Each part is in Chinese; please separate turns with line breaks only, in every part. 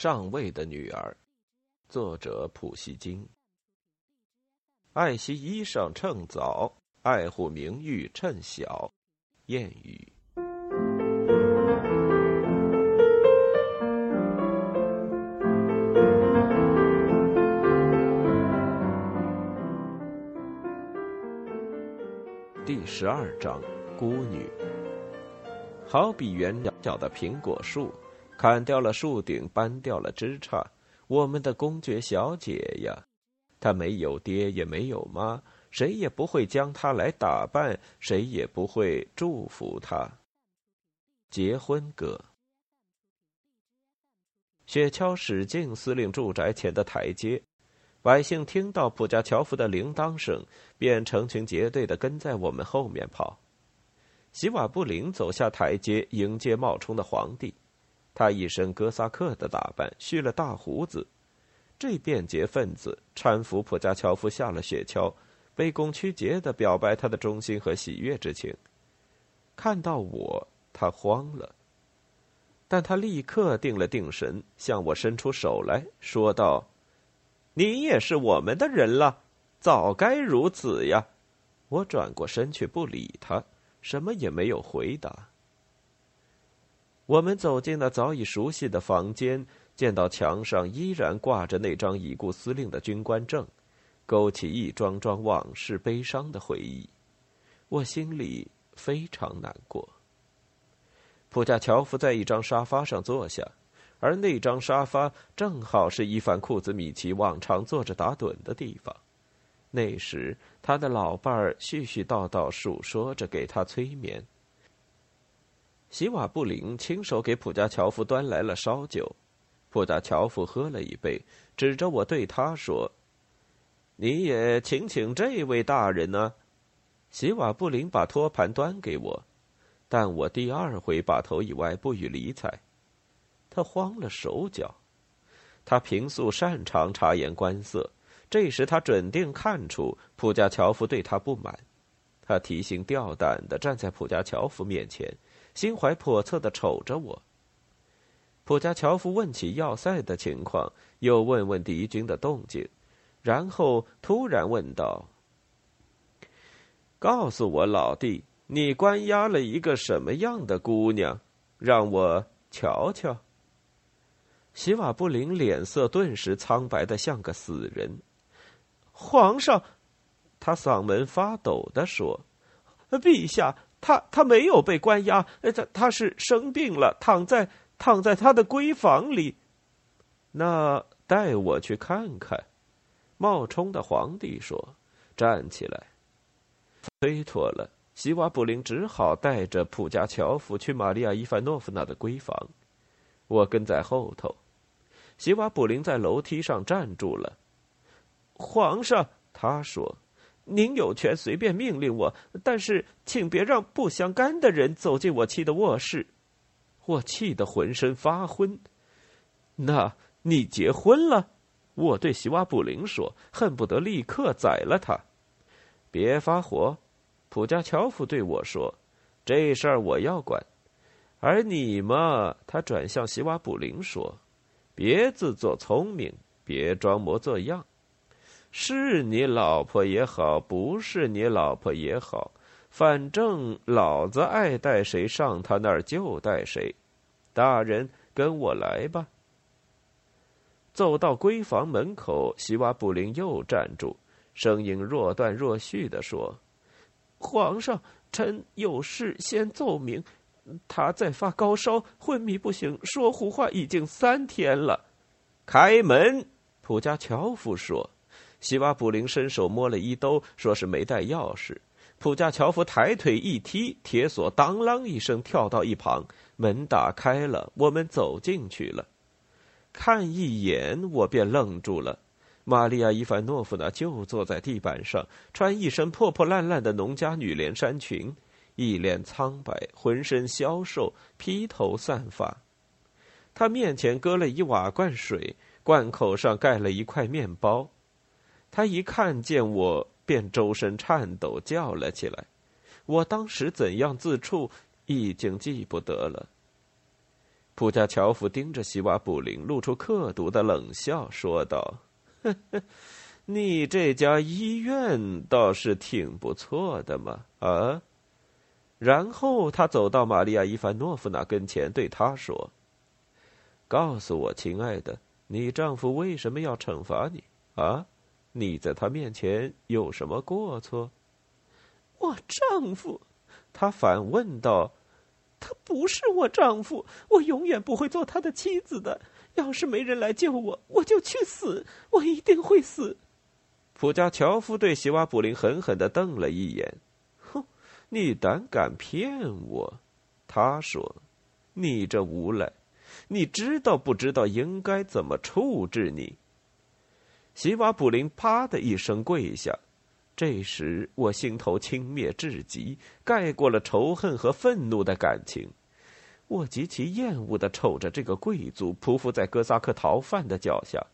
上尉的女儿，作者普希金。爱惜衣裳趁早，爱护名誉趁小。谚语。第十二章：孤女。好比圆角的苹果树。砍掉了树顶，搬掉了枝杈。我们的公爵小姐呀，她没有爹，也没有妈，谁也不会将她来打扮，谁也不会祝福她。结婚歌。雪橇驶进司令住宅前的台阶，百姓听到普加乔夫的铃铛声，便成群结队的跟在我们后面跑。席瓦布林走下台阶，迎接冒充的皇帝。他一身哥萨克的打扮，蓄了大胡子。这便捷分子搀扶普加乔夫下了雪橇，卑躬屈节的表白他的忠心和喜悦之情。看到我，他慌了，但他立刻定了定神，向我伸出手来说道：“你也是我们的人了，早该如此呀。”我转过身去不理他，什么也没有回答。我们走进那早已熟悉的房间，见到墙上依然挂着那张已故司令的军官证，勾起一桩桩往事悲伤的回忆。我心里非常难过。普加乔夫在一张沙发上坐下，而那张沙发正好是伊凡库兹米奇往常坐着打盹的地方。那时，他的老伴儿絮絮叨叨述说着，给他催眠。席瓦布林亲手给普加乔夫端来了烧酒，普加乔夫喝了一杯，指着我对他说：“你也请请这位大人呢。”席瓦布林把托盘端给我，但我第二回把头以外不予理睬。他慌了手脚，他平素擅长察言观色，这时他准定看出普加乔夫对他不满，他提心吊胆的站在普加乔夫面前。心怀叵测的瞅着我。普加乔夫问起要塞的情况，又问问敌军的动静，然后突然问道：“告诉我，老弟，你关押了一个什么样的姑娘？让我瞧瞧。”席瓦布林脸色顿时苍白的像个死人。皇上，他嗓门发抖的说：“陛下。”他他没有被关押，他他是生病了，躺在躺在他的闺房里。那带我去看看。冒充的皇帝说：“站起来。”推脱了，希瓦布林只好带着普加乔夫去玛利亚伊凡诺夫娜的闺房。我跟在后头。希瓦布林在楼梯上站住了。皇上，他说。您有权随便命令我，但是请别让不相干的人走进我妻的卧室。我气得浑身发昏。那你结婚了？我对席瓦布林说，恨不得立刻宰了他。别发火，普加乔夫对我说：“这事儿我要管。”而你嘛，他转向席瓦布林说：“别自作聪明，别装模作样。”是你老婆也好，不是你老婆也好，反正老子爱带谁上他那儿就带谁。大人，跟我来吧。走到闺房门口，西瓦布林又站住，声音若断若续的说：“皇上，臣有事先奏明。他在发高烧，昏迷不醒，说胡话已经三天了。”开门，普加乔夫说。希瓦普林伸手摸了衣兜，说是没带钥匙。普加乔夫抬腿一踢，铁锁当啷一声跳到一旁，门打开了，我们走进去了。看一眼，我便愣住了。玛利亚伊凡诺夫娜就坐在地板上，穿一身破破烂烂的农家女连衫裙，一脸苍白，浑身消瘦，披头散发。她面前搁了一瓦罐水，罐口上盖了一块面包。他一看见我，便周身颤抖，叫了起来。我当时怎样自处，已经记不得了。普加乔夫盯着西瓦布林，露出刻毒的冷笑，说道：“呵呵，你这家医院倒是挺不错的嘛，啊？”然后他走到玛利亚·伊凡诺夫娜跟前，对她说：“告诉我，亲爱的，你丈夫为什么要惩罚你？啊？你在他面前有什么过错？”
我丈夫，他反问道：“他不是我丈夫，我永远不会做他的妻子的。要是没人来救我，我就去死，我一定会死。”
普加乔夫对席瓦普林狠狠的瞪了一眼。哼你胆敢骗我？他说：“你这无赖，你知道不知道应该怎么处置你？”席瓦普林啪的一声跪下。这时我心头轻蔑至极，盖过了仇恨和愤怒的感情。我极其厌恶的瞅着这个贵族匍匐在哥萨克逃犯的脚下。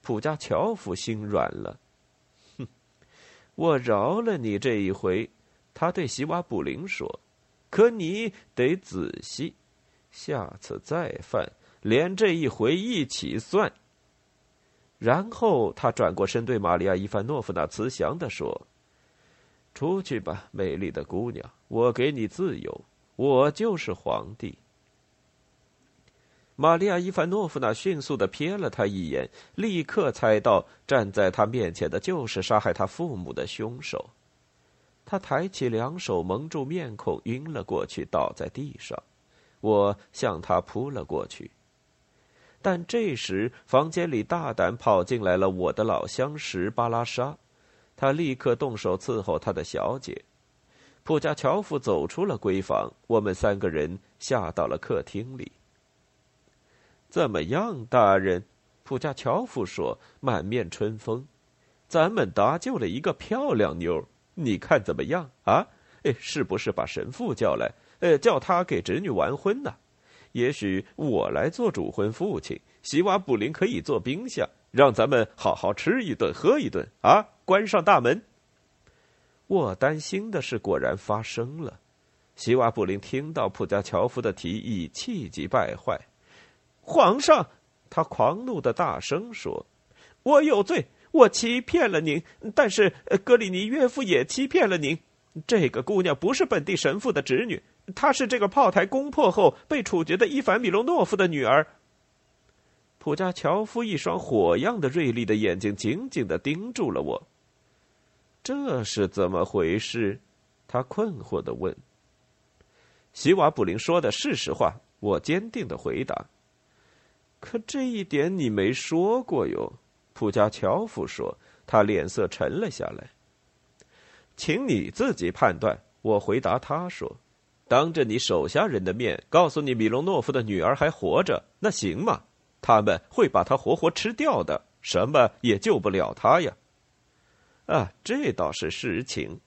普加乔夫心软了，哼，我饶了你这一回。他对席瓦布林说：“可你得仔细，下次再犯，连这一回一起算。”然后他转过身对玛利亚·伊凡诺夫娜慈祥的说：“出去吧，美丽的姑娘，我给你自由，我就是皇帝。”玛利亚·伊凡诺夫娜迅速的瞥了他一眼，立刻猜到站在他面前的就是杀害他父母的凶手。他抬起两手蒙住面孔，晕了过去，倒在地上。我向他扑了过去，但这时房间里大胆跑进来了我的老相识巴拉沙，他立刻动手伺候他的小姐。普加乔夫走出了闺房，我们三个人下到了客厅里。怎么样，大人？普加乔夫说，满面春风。咱们搭救了一个漂亮妞。你看怎么样啊？哎，是不是把神父叫来，呃，叫他给侄女完婚呢？也许我来做主婚父亲，席瓦布林可以做冰箱，让咱们好好吃一顿，喝一顿啊！关上大门。我担心的事，果然发生了。希瓦布林听到普加乔夫的提议，气急败坏。
皇上，他狂怒的大声说：“我有罪。”我欺骗了您，但是格里尼岳父也欺骗了您。这个姑娘不是本地神父的侄女，她是这个炮台攻破后被处决的伊凡米隆诺夫的女儿。
普加乔夫一双火样的锐利的眼睛紧紧的盯住了我。这是怎么回事？他困惑的问。席瓦布林说的是实话，我坚定的回答。可这一点你没说过哟。普加乔夫说：“他脸色沉了下来。”请你自己判断。我回答他说：“当着你手下人的面告诉你米隆诺夫的女儿还活着，那行吗？他们会把她活活吃掉的，什么也救不了她呀。”啊，这倒是实情。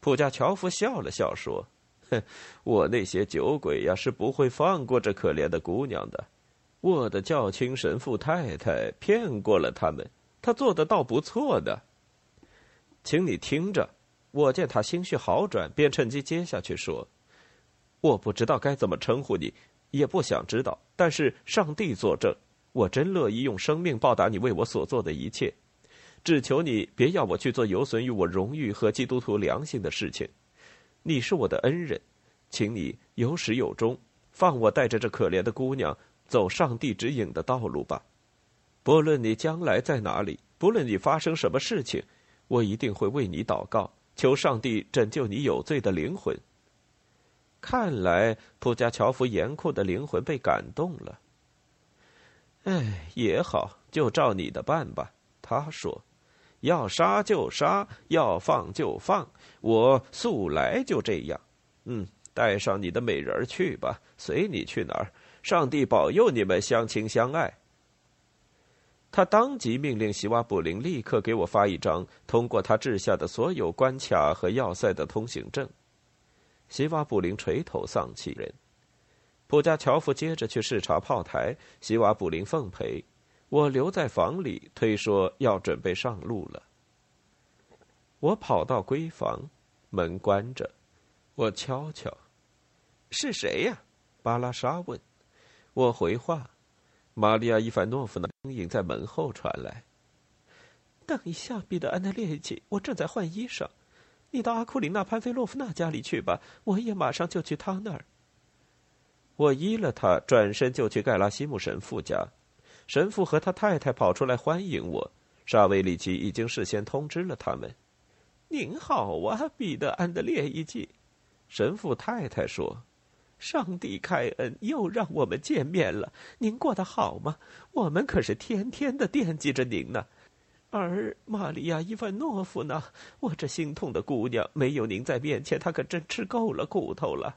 普加乔夫笑了笑说：“哼，我那些酒鬼呀，是不会放过这可怜的姑娘的。”我的教青神父太太骗过了他们，他做的倒不错的。请你听着，我见他心绪好转，便趁机接下去说：“我不知道该怎么称呼你，也不想知道。但是上帝作证，我真乐意用生命报答你为我所做的一切。只求你别要我去做有损于我荣誉和基督徒良心的事情。你是我的恩人，请你有始有终，放我带着这可怜的姑娘。”走上帝指引的道路吧，不论你将来在哪里，不论你发生什么事情，我一定会为你祷告，求上帝拯救你有罪的灵魂。看来普加乔夫严酷的灵魂被感动了。哎，也好，就照你的办吧。他说：“要杀就杀，要放就放，我素来就这样。”嗯，带上你的美人儿去吧，随你去哪儿。上帝保佑你们相亲相爱。他当即命令席瓦布林立刻给我发一张通过他治下的所有关卡和要塞的通行证。席瓦布林垂头丧气人。普加乔夫接着去视察炮台，席瓦布林奉陪，我留在房里，推说要准备上路了。我跑到闺房，门关着，我敲敲，
是谁呀？
巴拉沙问。我回话，玛利亚·伊凡诺夫的声音在门后传来：“
等一下，彼得安德烈奇，我正在换衣裳。你到阿库琳娜·潘菲洛夫娜家里去吧，我也马上就去她那儿。”
我依了他，转身就去盖拉西姆神父家。神父和他太太跑出来欢迎我。沙维里奇已经事先通知了他们。
“您好啊，彼得安德烈一奇。”
神父太太说。
上帝开恩，又让我们见面了。您过得好吗？我们可是天天的惦记着您呢。而玛利亚·伊万诺夫呢？我这心痛的姑娘，没有您在面前，她可真吃够了苦头了。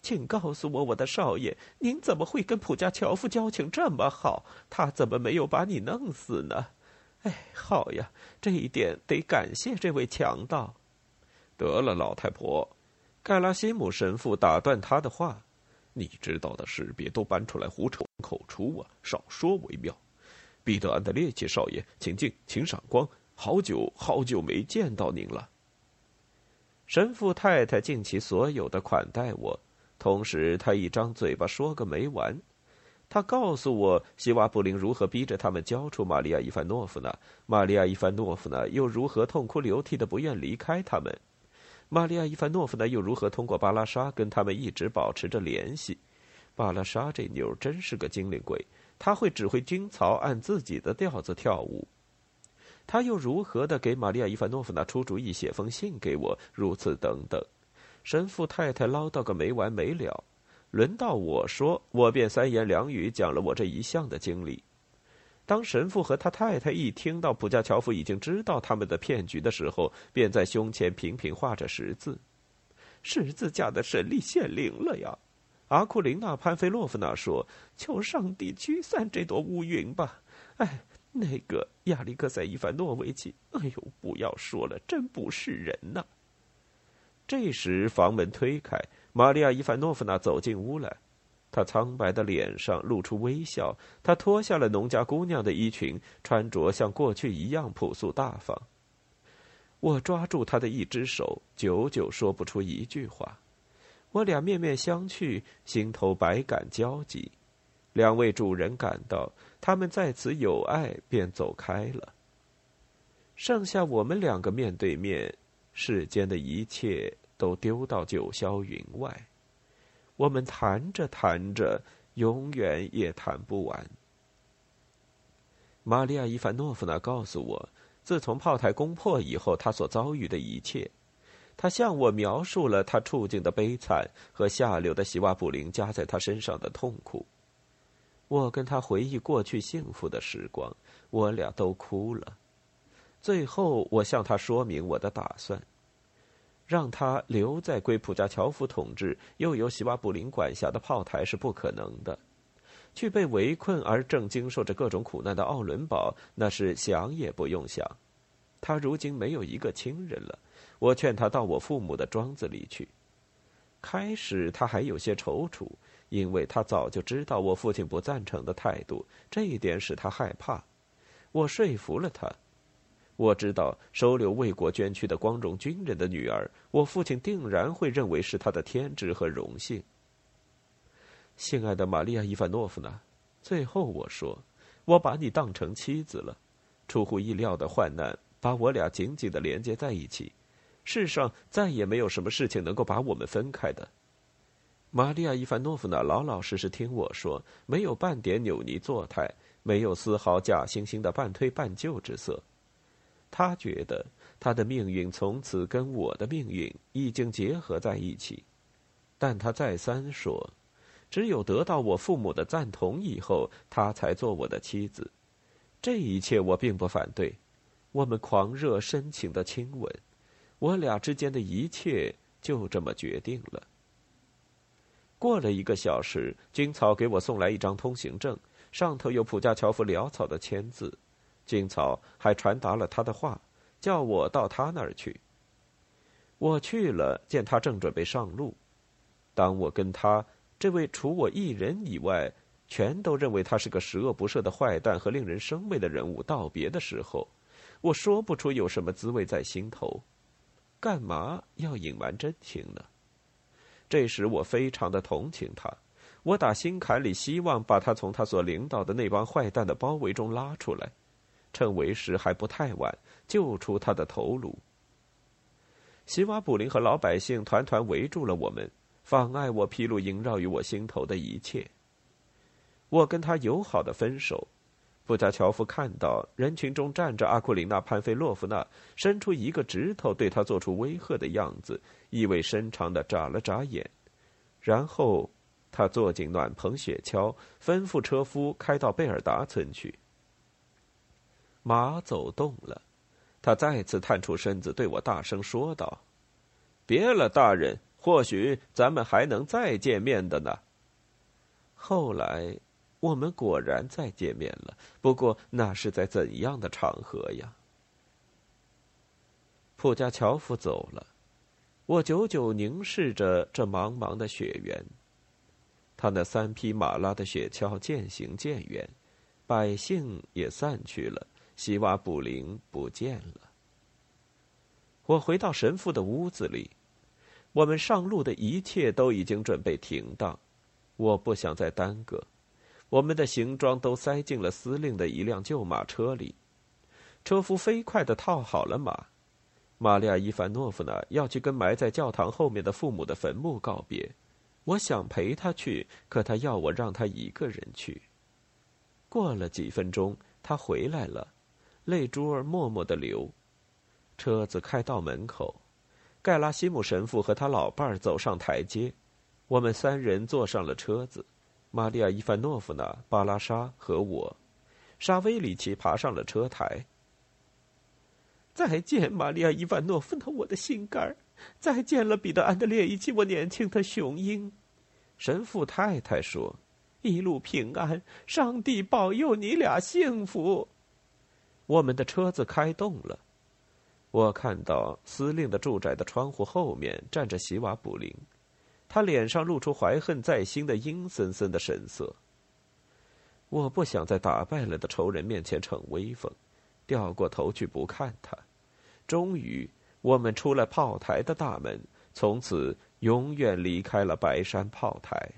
请告诉我，我的少爷，您怎么会跟普加乔夫交情这么好？他怎么没有把你弄死呢？哎，好呀，这一点得感谢这位强盗。
得了，老太婆，盖拉西姆神父打断他的话。你知道的事，别都搬出来胡扯口出啊！少说为妙。彼得安德烈奇少爷，请进，请赏光。好久好久没见到您了。
神父太太尽其所有的款待我，同时他一张嘴巴说个没完。他告诉我希瓦布林如何逼着他们交出玛利亚伊凡诺夫娜，玛利亚伊凡诺夫娜又如何痛哭流涕的不愿离开他们。玛利亚·伊凡诺夫娜又如何通过巴拉沙跟他们一直保持着联系？巴拉沙这妞真是个精灵鬼，他会指挥军曹按自己的调子跳舞。他又如何的给玛利亚·伊凡诺夫娜出主意，写封信给我？如此等等，神父太太唠叨个没完没了。轮到我说，我便三言两语讲了我这一项的经历。当神父和他太太一听到普加乔夫已经知道他们的骗局的时候，便在胸前频频画着十字。十字架的神力显灵了呀！阿库琳娜·潘菲洛夫娜说：“求上帝驱散这朵乌云吧！”哎，那个亚历克塞·伊凡诺维奇，哎呦，不要说了，真不是人呐！这时房门推开，玛利亚·伊凡诺夫娜走进屋来。她苍白的脸上露出微笑。她脱下了农家姑娘的衣裙，穿着像过去一样朴素大方。我抓住他的一只手，久久说不出一句话。我俩面面相觑，心头百感交集。两位主人感到他们在此有爱，便走开了。剩下我们两个面对面，世间的一切都丢到九霄云外。我们谈着谈着，永远也谈不完。玛利亚·伊凡诺夫娜告诉我，自从炮台攻破以后，他所遭遇的一切。他向我描述了他处境的悲惨和下流的希瓦布林加在他身上的痛苦。我跟他回忆过去幸福的时光，我俩都哭了。最后，我向他说明我的打算。让他留在归普加乔夫统治、又由希瓦布林管辖的炮台是不可能的。去被围困而正经受着各种苦难的奥伦堡，那是想也不用想。他如今没有一个亲人了。我劝他到我父母的庄子里去。开始他还有些踌躇，因为他早就知道我父亲不赞成的态度，这一点使他害怕。我说服了他。我知道收留为国捐躯的光荣军人的女儿，我父亲定然会认为是他的天职和荣幸。亲爱的玛利亚·伊凡诺夫娜，最后我说，我把你当成妻子了。出乎意料的患难把我俩紧紧的连接在一起，世上再也没有什么事情能够把我们分开的。玛利亚·伊凡诺夫娜老老实实听我说，没有半点扭捏作态，没有丝毫假惺惺的半推半就之色。他觉得他的命运从此跟我的命运已经结合在一起，但他再三说，只有得到我父母的赞同以后，他才做我的妻子。这一切我并不反对，我们狂热深情的亲吻，我俩之间的一切就这么决定了。过了一个小时，军草给我送来一张通行证，上头有普加乔夫潦草的签字。金草还传达了他的话，叫我到他那儿去。我去了，见他正准备上路。当我跟他这位除我一人以外，全都认为他是个十恶不赦的坏蛋和令人生畏的人物道别的时候，我说不出有什么滋味在心头。干嘛要隐瞒真情呢？这时我非常的同情他。
我打心坎里希望把他从他所领导的那帮坏蛋的包围中拉出来，趁为时还不太晚，救出他的头颅。西瓦卜林和老百姓团团围住了我们，妨碍我披露萦绕于我心头的一切。我跟他友好的分手。布加乔夫看到人群中站着阿库琳娜·潘菲洛夫娜，伸出一个指头对他做出威吓的样子，意味深长的眨了眨眼，然后他坐进暖棚雪橇，吩咐车夫开到贝尔达村去。马走动了，他再次探出身子对我大声说道：“别了，大人，或许咱们还能再见面的呢。”后来。我们果然再见面了，不过那是在怎样的场合呀？普加乔夫走了，我久久凝视着这茫茫的雪原。他那三匹马拉的雪橇渐行渐远，百姓也散去了，希瓦布林不见了。我回到神父的屋子里，我们上路的一切都已经准备停当，我不想再耽搁。我们的行装都塞进了司令的一辆旧马车里，车夫飞快的套好了马。玛利亚·伊凡诺夫娜要去跟埋在教堂后面的父母的坟墓告别，我想陪她去，可她要我让她一个人去。过了几分钟，她回来了，泪珠儿默默的流。车子开到门口，盖拉西姆神父和他老伴儿走上台阶，我们三人坐上了车子。玛利亚·伊凡诺夫娜、巴拉莎和我，沙威里奇爬上了车台。
再见，玛利亚·伊凡诺夫娜，我的心肝儿！再见了，彼得·安德烈以及我年轻的雄鹰。
神父太太说：“
一路平安，上帝保佑你俩幸福。”
我们的车子开动了，我看到司令的住宅的窗户后面站着席瓦卜林。他脸上露出怀恨在心的阴森森的神色。我不想在打败了的仇人面前逞威风，掉过头去不看他。终于，我们出了炮台的大门，从此永远离开了白山炮台。